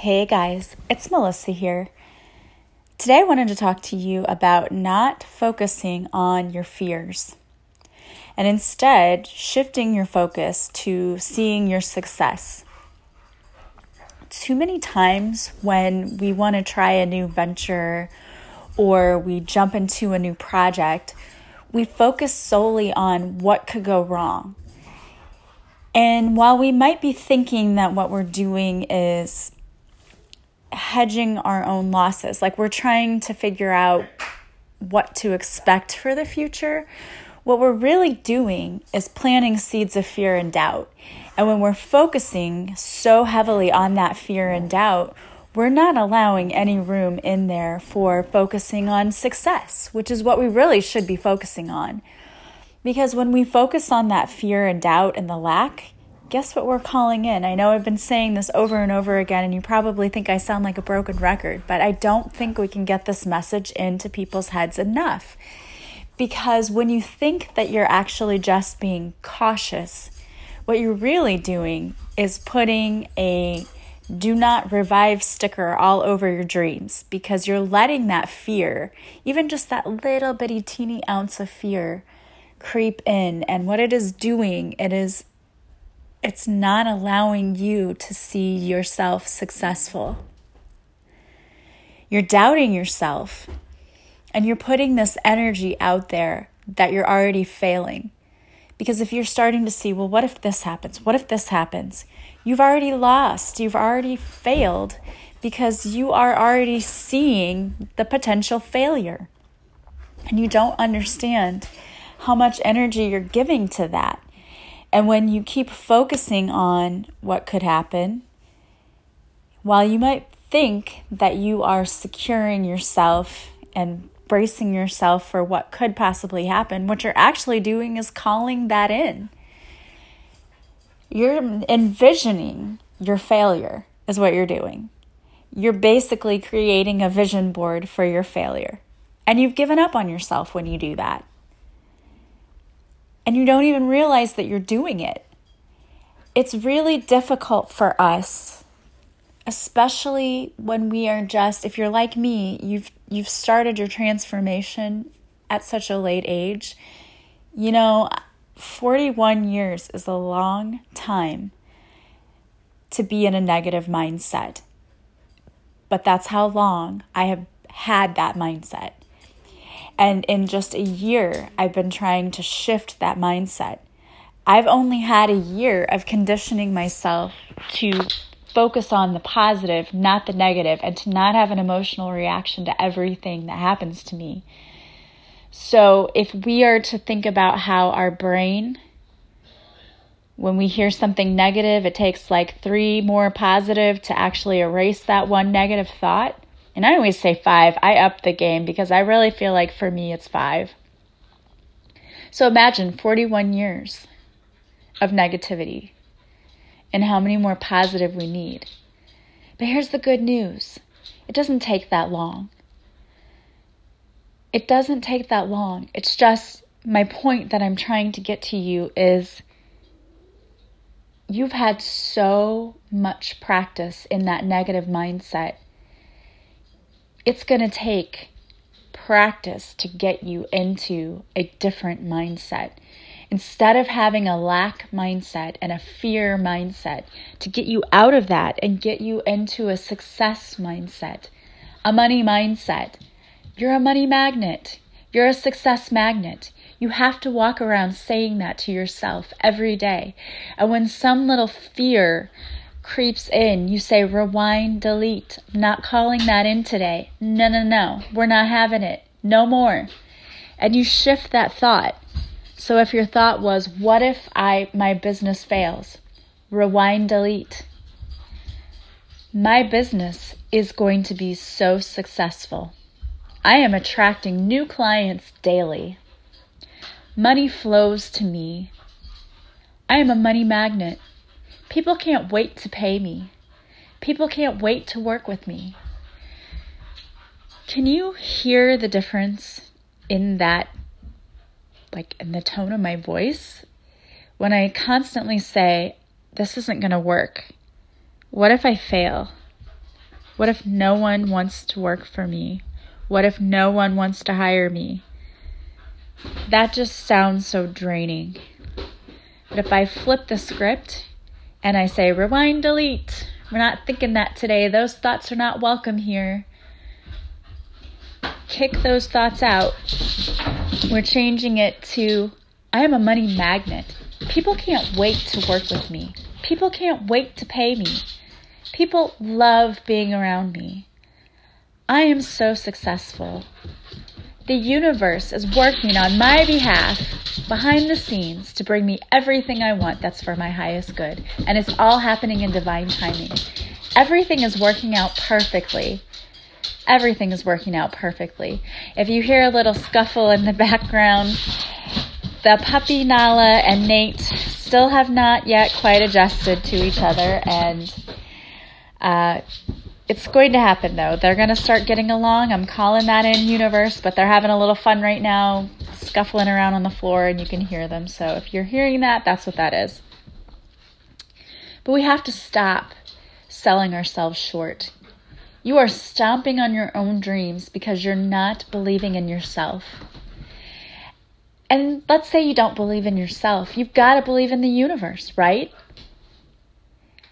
Hey guys, it's Melissa here. Today I wanted to talk to you about not focusing on your fears and instead shifting your focus to seeing your success. Too many times when we want to try a new venture or we jump into a new project, we focus solely on what could go wrong. And while we might be thinking that what we're doing is hedging our own losses. Like we're trying to figure out what to expect for the future. What we're really doing is planting seeds of fear and doubt. And when we're focusing so heavily on that fear and doubt, we're not allowing any room in there for focusing on success, which is what we really should be focusing on. Because when we focus on that fear and doubt and the lack, guess what we're calling in? I know I've been saying this over and over again, and you probably think I sound like a broken record, but I don't think we can get this message into people's heads enough. Because when you think that you're actually just being cautious, what you're really doing is putting a do not revive sticker all over your dreams because you're letting that fear, even just that little bitty teeny ounce of fear, creep in. And what it is doing, it is it's not allowing you to see yourself successful. You're doubting yourself and you're putting this energy out there that you're already failing. Because if you're starting to see, well, what if this happens? What if this happens? You've already lost. You've already failed because you are already seeing the potential failure. And you don't understand how much energy you're giving to that. And when you keep focusing on what could happen, while you might think that you are securing yourself and bracing yourself for what could possibly happen, what you're actually doing is calling that in. You're envisioning your failure, is what you're doing. You're basically creating a vision board for your failure. And you've given up on yourself when you do that and you don't even realize that you're doing it. It's really difficult for us, especially when we are just if you're like me, you've you've started your transformation at such a late age. You know, 41 years is a long time to be in a negative mindset. But that's how long I have had that mindset. And in just a year, I've been trying to shift that mindset. I've only had a year of conditioning myself to focus on the positive, not the negative, and to not have an emotional reaction to everything that happens to me. So, if we are to think about how our brain, when we hear something negative, it takes like three more positive to actually erase that one negative thought. And I always say five. I up the game because I really feel like for me it's five. So imagine 41 years of negativity and how many more positive we need. But here's the good news it doesn't take that long. It doesn't take that long. It's just my point that I'm trying to get to you is you've had so much practice in that negative mindset it's going to take practice to get you into a different mindset. Instead of having a lack mindset and a fear mindset, to get you out of that and get you into a success mindset, a money mindset. You're a money magnet. You're a success magnet. You have to walk around saying that to yourself every day. And when some little fear creeps in, you say rewind, delete. Not calling that in today. No, no, no. We're not having it. No more. And you shift that thought. So if your thought was, what if I my business fails? Rewind, delete. My business is going to be so successful. I am attracting new clients daily. Money flows to me. I am a money magnet. People can't wait to pay me. People can't wait to work with me. Can you hear the difference in that, like in the tone of my voice? When I constantly say, This isn't going to work. What if I fail? What if no one wants to work for me? What if no one wants to hire me? That just sounds so draining. But if I flip the script and I say, rewind, delete, we're not thinking that today, those thoughts are not welcome here. Kick those thoughts out. We're changing it to, I am a money magnet. People can't wait to work with me. People can't wait to pay me. People love being around me. I am so successful. The universe is working on my behalf behind the scenes to bring me everything I want that's for my highest good. And it's all happening in divine timing. Everything is working out perfectly. Everything is working out perfectly. If you hear a little scuffle in the background, the puppy Nala and Nate still have not yet quite adjusted to each other, and uh, it's going to happen though. They're going to start getting along. I'm calling that in universe, but they're having a little fun right now, scuffling around on the floor, and you can hear them. So if you're hearing that, that's what that is. But we have to stop selling ourselves short. You are stomping on your own dreams because you're not believing in yourself. And let's say you don't believe in yourself. You've got to believe in the universe, right?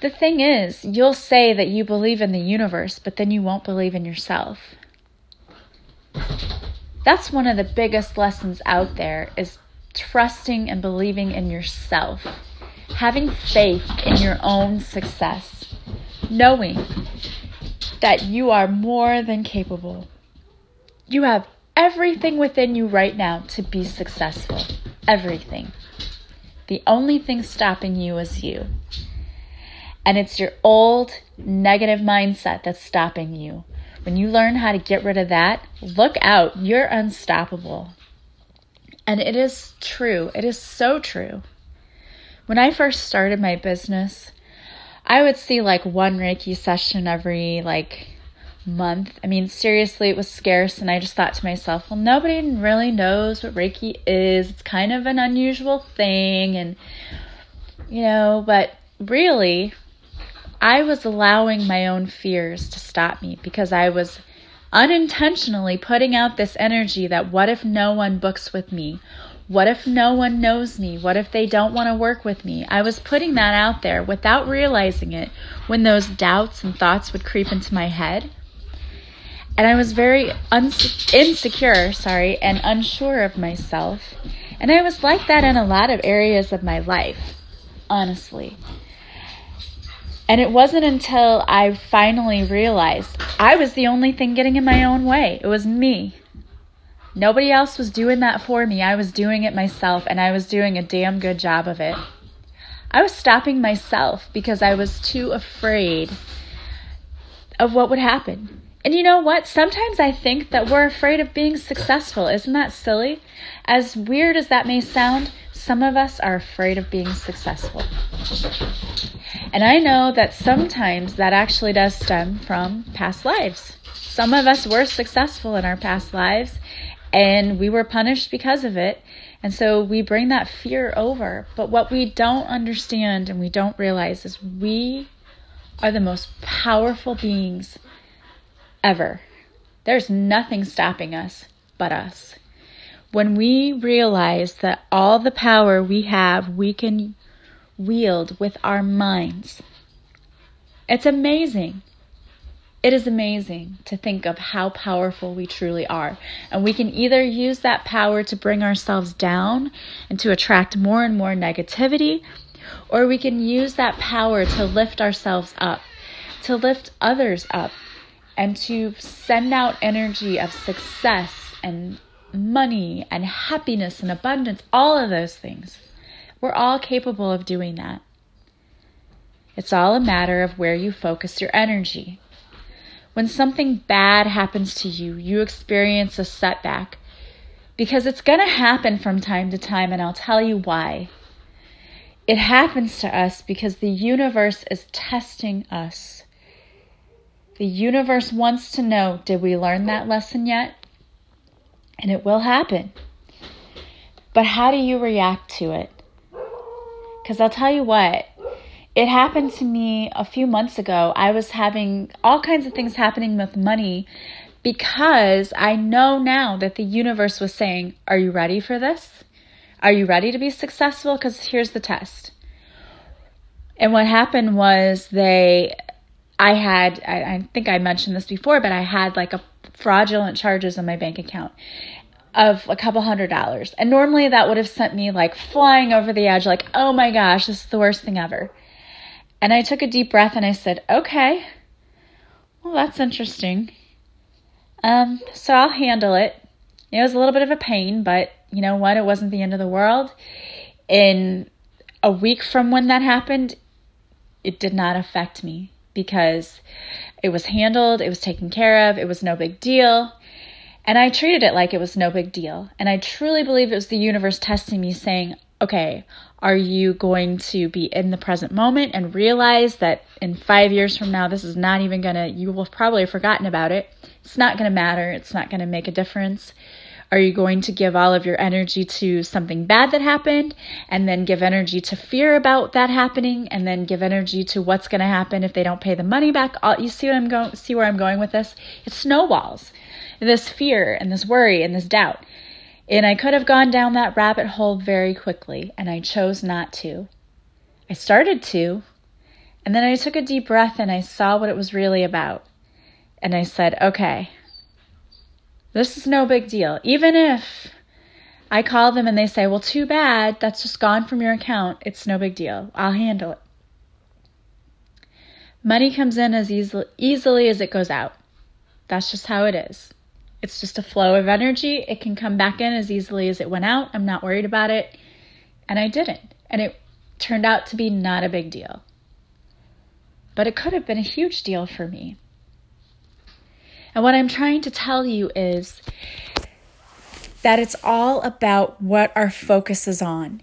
The thing is, you'll say that you believe in the universe, but then you won't believe in yourself. That's one of the biggest lessons out there is trusting and believing in yourself. Having faith in your own success. Knowing that you are more than capable. You have everything within you right now to be successful. Everything. The only thing stopping you is you. And it's your old negative mindset that's stopping you. When you learn how to get rid of that, look out. You're unstoppable. And it is true. It is so true. When I first started my business, I would see like one Reiki session every like month. I mean, seriously, it was scarce, and I just thought to myself, well, nobody really knows what Reiki is. It's kind of an unusual thing, and you know, but really, I was allowing my own fears to stop me because I was unintentionally putting out this energy that what if no one books with me? What if no one knows me? What if they don't want to work with me? I was putting that out there without realizing it when those doubts and thoughts would creep into my head. And I was very insecure, sorry, and unsure of myself. And I was like that in a lot of areas of my life, honestly. And it wasn't until I finally realized I was the only thing getting in my own way. It was me. Nobody else was doing that for me. I was doing it myself, and I was doing a damn good job of it. I was stopping myself because I was too afraid of what would happen. And you know what? Sometimes I think that we're afraid of being successful. Isn't that silly? As weird as that may sound, some of us are afraid of being successful. And I know that sometimes that actually does stem from past lives. Some of us were successful in our past lives and we were punished because of it. And so we bring that fear over. But what we don't understand and we don't realize is we are the most powerful beings ever. There's nothing stopping us but us. When we realize that all the power we have, we can wield with our minds. It's amazing. It is amazing to think of how powerful we truly are. And we can either use that power to bring ourselves down and to attract more and more negativity, or we can use that power to lift ourselves up, to lift others up, and to send out energy of success and money and happiness and abundance, all of those things. We're all capable of doing that. It's all a matter of where you focus your energy. When something bad happens to you, you experience a setback because it's going to happen from time to time, and I'll tell you why. It happens to us because the universe is testing us. The universe wants to know did we learn that lesson yet? And it will happen. But how do you react to it? Because I'll tell you what, it happened to me a few months ago. I was having all kinds of things happening with money because I know now that the universe was saying, Are you ready for this? Are you ready to be successful? Because here's the test. And what happened was they, I had, I, I think I mentioned this before, but I had like a fraudulent charges on my bank account of a couple hundred dollars. And normally that would have sent me like flying over the edge, like, oh my gosh, this is the worst thing ever. And I took a deep breath and I said, okay, well, that's interesting. Um, so I'll handle it. It was a little bit of a pain, but you know what? It wasn't the end of the world. In a week from when that happened, it did not affect me because it was handled, it was taken care of, it was no big deal. And I treated it like it was no big deal. And I truly believe it was the universe testing me, saying, okay, are you going to be in the present moment and realize that in five years from now, this is not even gonna, you will probably have forgotten about it. It's not gonna matter. It's not gonna make a difference. Are you going to give all of your energy to something bad that happened and then give energy to fear about that happening and then give energy to what's going to happen if they don't pay the money back? All, You see what I'm going see where I'm going with this? It snowballs. This fear and this worry and this doubt. And I could have gone down that rabbit hole very quickly, and I chose not to. I started to, and then I took a deep breath and I saw what it was really about. And I said, okay, this is no big deal. Even if I call them and they say, well, too bad, that's just gone from your account, it's no big deal. I'll handle it. Money comes in as easily, easily as it goes out. That's just how it is. It's just a flow of energy. It can come back in as easily as it went out. I'm not worried about it. And I didn't. And it turned out to be not a big deal. But it could have been a huge deal for me. And what I'm trying to tell you is that it's all about what our focus is on.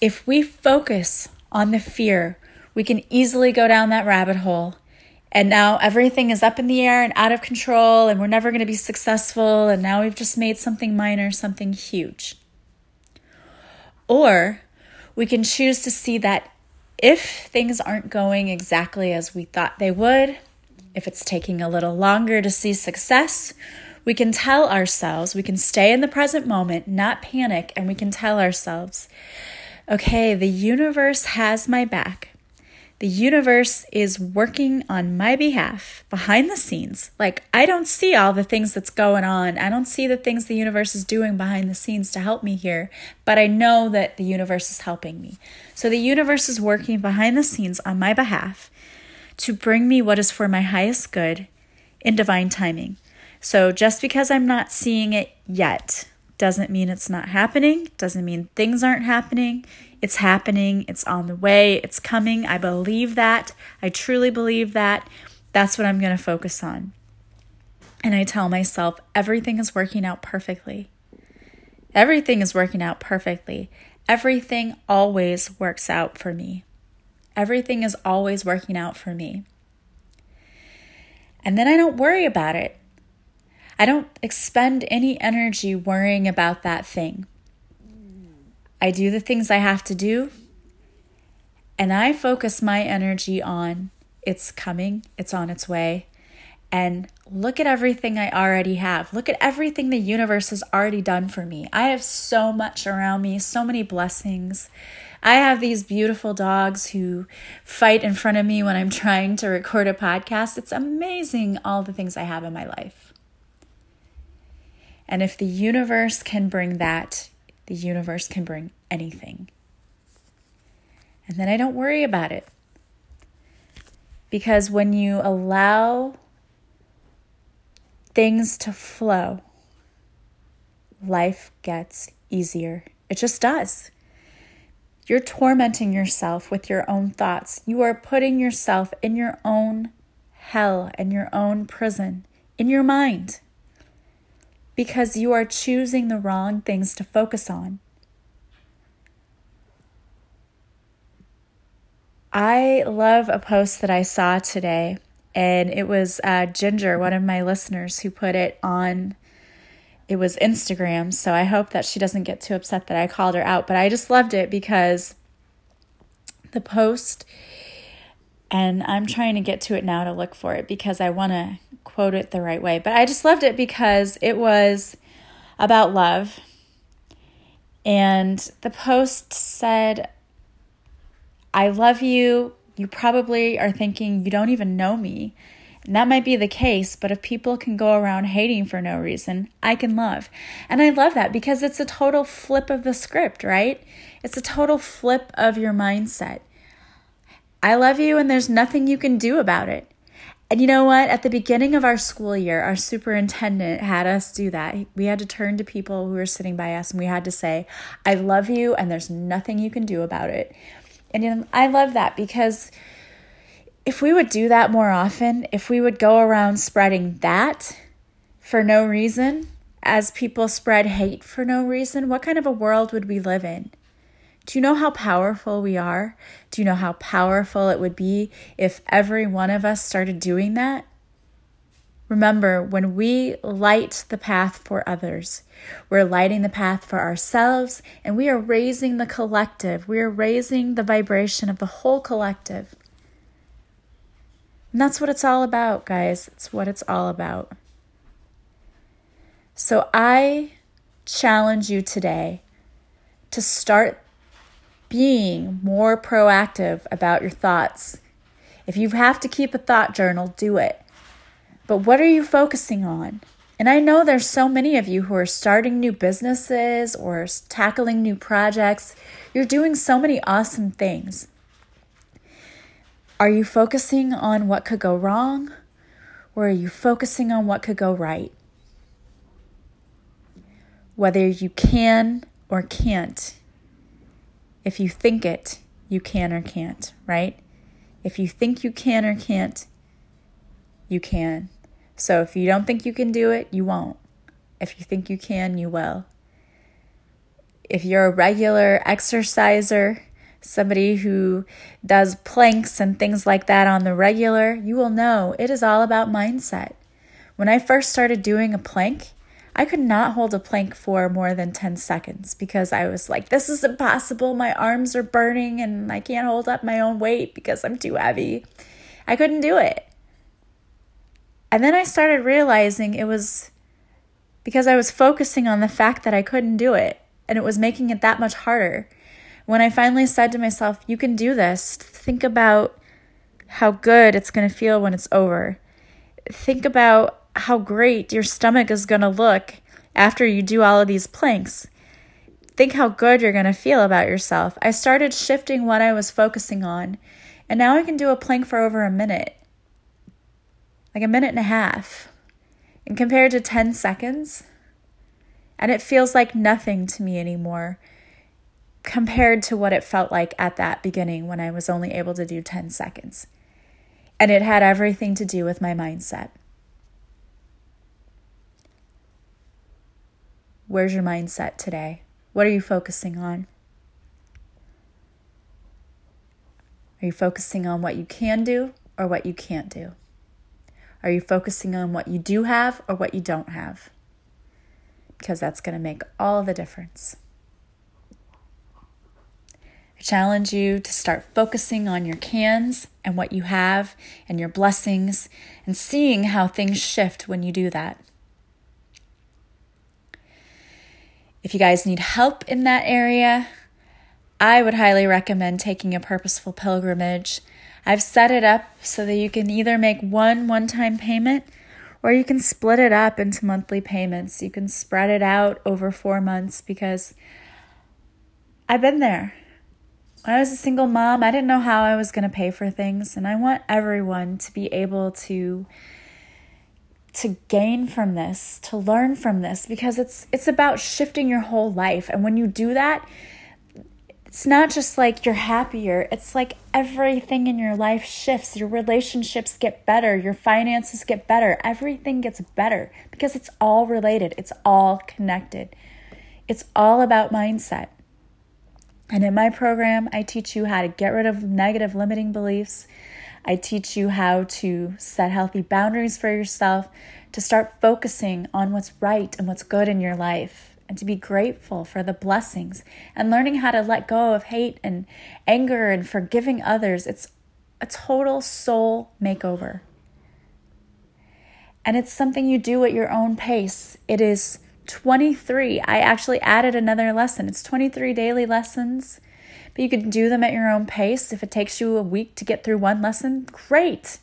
If we focus on the fear, we can easily go down that rabbit hole and now everything is up in the air and out of control and we're never going to be successful. And now we've just made something minor something huge. Or we can choose to see that if things aren't going exactly as we thought they would if it's taking a little longer to see success we can tell ourselves we can stay in the present moment not panic and we can tell ourselves okay the universe has my back the universe is working on my behalf behind the scenes. Like, I don't see all the things that's going on. I don't see the things the universe is doing behind the scenes to help me here, but I know that the universe is helping me. So, the universe is working behind the scenes on my behalf to bring me what is for my highest good in divine timing. So, just because I'm not seeing it yet doesn't mean it's not happening, doesn't mean things aren't happening. It's happening, it's on the way, it's coming. I believe that. I truly believe that. That's what I'm going to focus on. And I tell myself everything is working out perfectly. Everything is working out perfectly. Everything always works out for me. Everything is always working out for me. And then I don't worry about it. I don't expend any energy worrying about that thing. I do the things I have to do, and I focus my energy on it's coming, it's on its way, and look at everything I already have. Look at everything the universe has already done for me. I have so much around me, so many blessings. I have these beautiful dogs who fight in front of me when I'm trying to record a podcast. It's amazing all the things I have in my life. And if the universe can bring that the universe can bring anything. And then I don't worry about it. Because when you allow things to flow, life gets easier. It just does. You're tormenting yourself with your own thoughts. You are putting yourself in your own hell and your own prison in your mind because you are choosing the wrong things to focus on. I love a post that I saw today, and it was uh, Ginger, one of my listeners, who put it on. It was Instagram, so I hope that she doesn't get too upset that I called her out. But I just loved it because the post And I'm trying to get to it now to look for it because I want to quote it the right way. But I just loved it because it was about love. And the post said, I love you. You probably are thinking you don't even know me. And that might be the case, but if people can go around hating for no reason, I can love. And I love that because it's a total flip of the script, right? It's a total flip of your mindset. I love you, and there's nothing you can do about it. And you know what? At the beginning of our school year, our superintendent had us do that. We had to turn to people who were sitting by us and we had to say, I love you, and there's nothing you can do about it. And you know, I love that because if we would do that more often, if we would go around spreading that for no reason, as people spread hate for no reason, what kind of a world would we live in? Do you know how powerful we are? Do you know how powerful it would be if every one of us started doing that? Remember, when we light the path for others, we're lighting the path for ourselves and we are raising the collective. We are raising the vibration of the whole collective. And that's what it's all about, guys. It's what it's all about. So I challenge you today to start being more proactive about your thoughts. If you have to keep a thought journal, do it. But what are you focusing on? And I know there's so many of you who are starting new businesses or tackling new projects. You're doing so many awesome things. Are you focusing on what could go wrong or are you focusing on what could go right? Whether you can or can't, if you think it, you can or can't, right? If you think you can or can't, you can. So if you don't think you can do it, you won't. If you think you can, you will. If you're a regular exerciser, somebody who does planks and things like that on the regular, you will know it is all about mindset. When I first started doing a plank, I could not hold a plank for more than 10 seconds because I was like, this is impossible. My arms are burning and I can't hold up my own weight because I'm too heavy. I couldn't do it. And then I started realizing it was because I was focusing on the fact that I couldn't do it and it was making it that much harder. When I finally said to myself, You can do this, think about how good it's going to feel when it's over. Think about how great your stomach is going to look after you do all of these planks. Think how good you're going to feel about yourself. I started shifting what I was focusing on, and now I can do a plank for over a minute like a minute and a half. And compared to 10 seconds, and it feels like nothing to me anymore compared to what it felt like at that beginning when I was only able to do 10 seconds. And it had everything to do with my mindset. Where's your mindset today? What are you focusing on? Are you focusing on what you can do or what you can't do? Are you focusing on what you do have or what you don't have? Because that's going to make all the difference I challenge you to start focusing on your cans and what you have and your blessings and seeing how things shift when you do that. If you guys need help in that area, I would highly recommend taking a purposeful pilgrimage. I've set it up so that you can either make one one time payment or you can split it up into monthly payments. You can spread it out over four months because I've been there. When I was a single mom, I didn't know how I was going to pay for things, and I want everyone to be able to to gain from this, to learn from this because it's it's about shifting your whole life. And when you do that, it's not just like you're happier, it's like everything in your life shifts. Your relationships get better, your finances get better, everything gets better because it's all related, it's all connected. It's all about mindset. And in my program, I teach you how to get rid of negative limiting beliefs. I teach you how to set healthy boundaries for yourself, to start focusing on what's right and what's good in your life, and to be grateful for the blessings and learning how to let go of hate and anger and forgiving others. It's a total soul makeover. And it's something you do at your own pace. It is 23. I actually added another lesson. It's 23 daily lessons, but you can do them at your own pace. If it takes you a week to get through one lesson, great.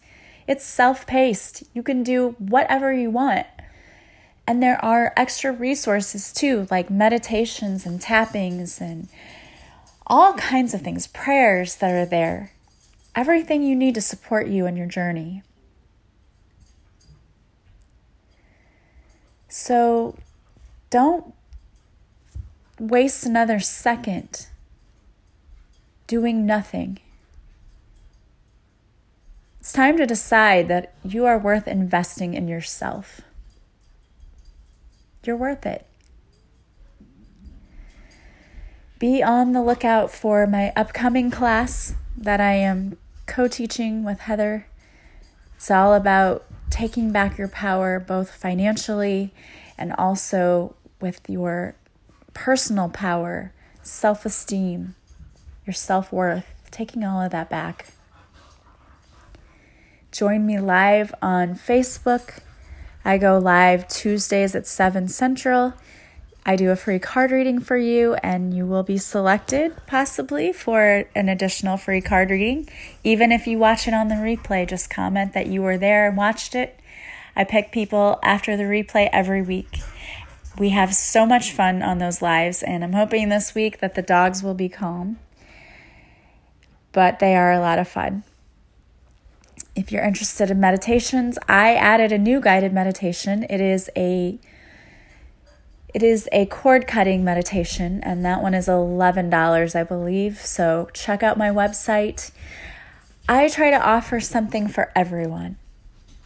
It's self paced. You can do whatever you want. And there are extra resources too, like meditations and tappings and all kinds of things, prayers that are there. Everything you need to support you in your journey. So don't waste another second doing nothing. It's time to decide that you are worth investing in yourself. You're worth it. Be on the lookout for my upcoming class that I am co teaching with Heather. It's all about taking back your power, both financially and also with your personal power, self esteem, your self worth, taking all of that back. Join me live on Facebook. I go live Tuesdays at 7 Central. I do a free card reading for you, and you will be selected possibly for an additional free card reading. Even if you watch it on the replay, just comment that you were there and watched it. I pick people after the replay every week. We have so much fun on those lives, and I'm hoping this week that the dogs will be calm. But they are a lot of fun. If you're interested in meditations, I added a new guided meditation. It is a it is a cord cutting meditation, and that one is $11, I believe. So check out my website. I try to offer something for everyone.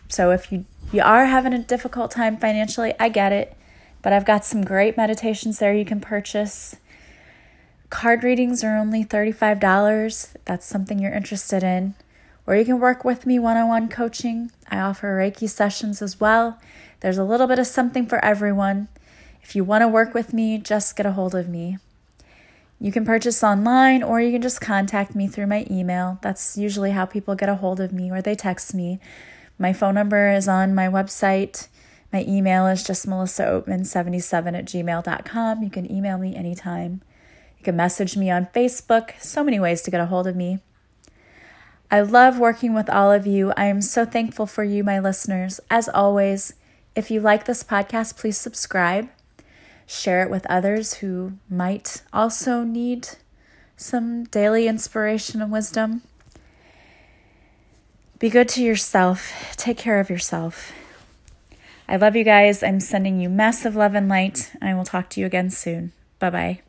So if you, you are having a difficult time financially, I get it. But I've got some great meditations there you can purchase. Card readings are only $35. That's something you're interested in. Or you can work with me one on one coaching. I offer Reiki sessions as well. There's a little bit of something for everyone. If you want to work with me, just get a hold of me. You can purchase online or you can just contact me through my email. That's usually how people get a hold of me or they text me. My phone number is on my website. My email is just melissaoatman77 at gmail.com. You can email me anytime. Can message me on Facebook. So many ways to get a hold of me. I love working with all of you. I am so thankful for you, my listeners. As always, if you like this podcast, please subscribe. Share it with others who might also need some daily inspiration and wisdom. Be good to yourself. Take care of yourself. I love you guys. I'm sending you massive love and light. I will talk to you again soon. Bye bye.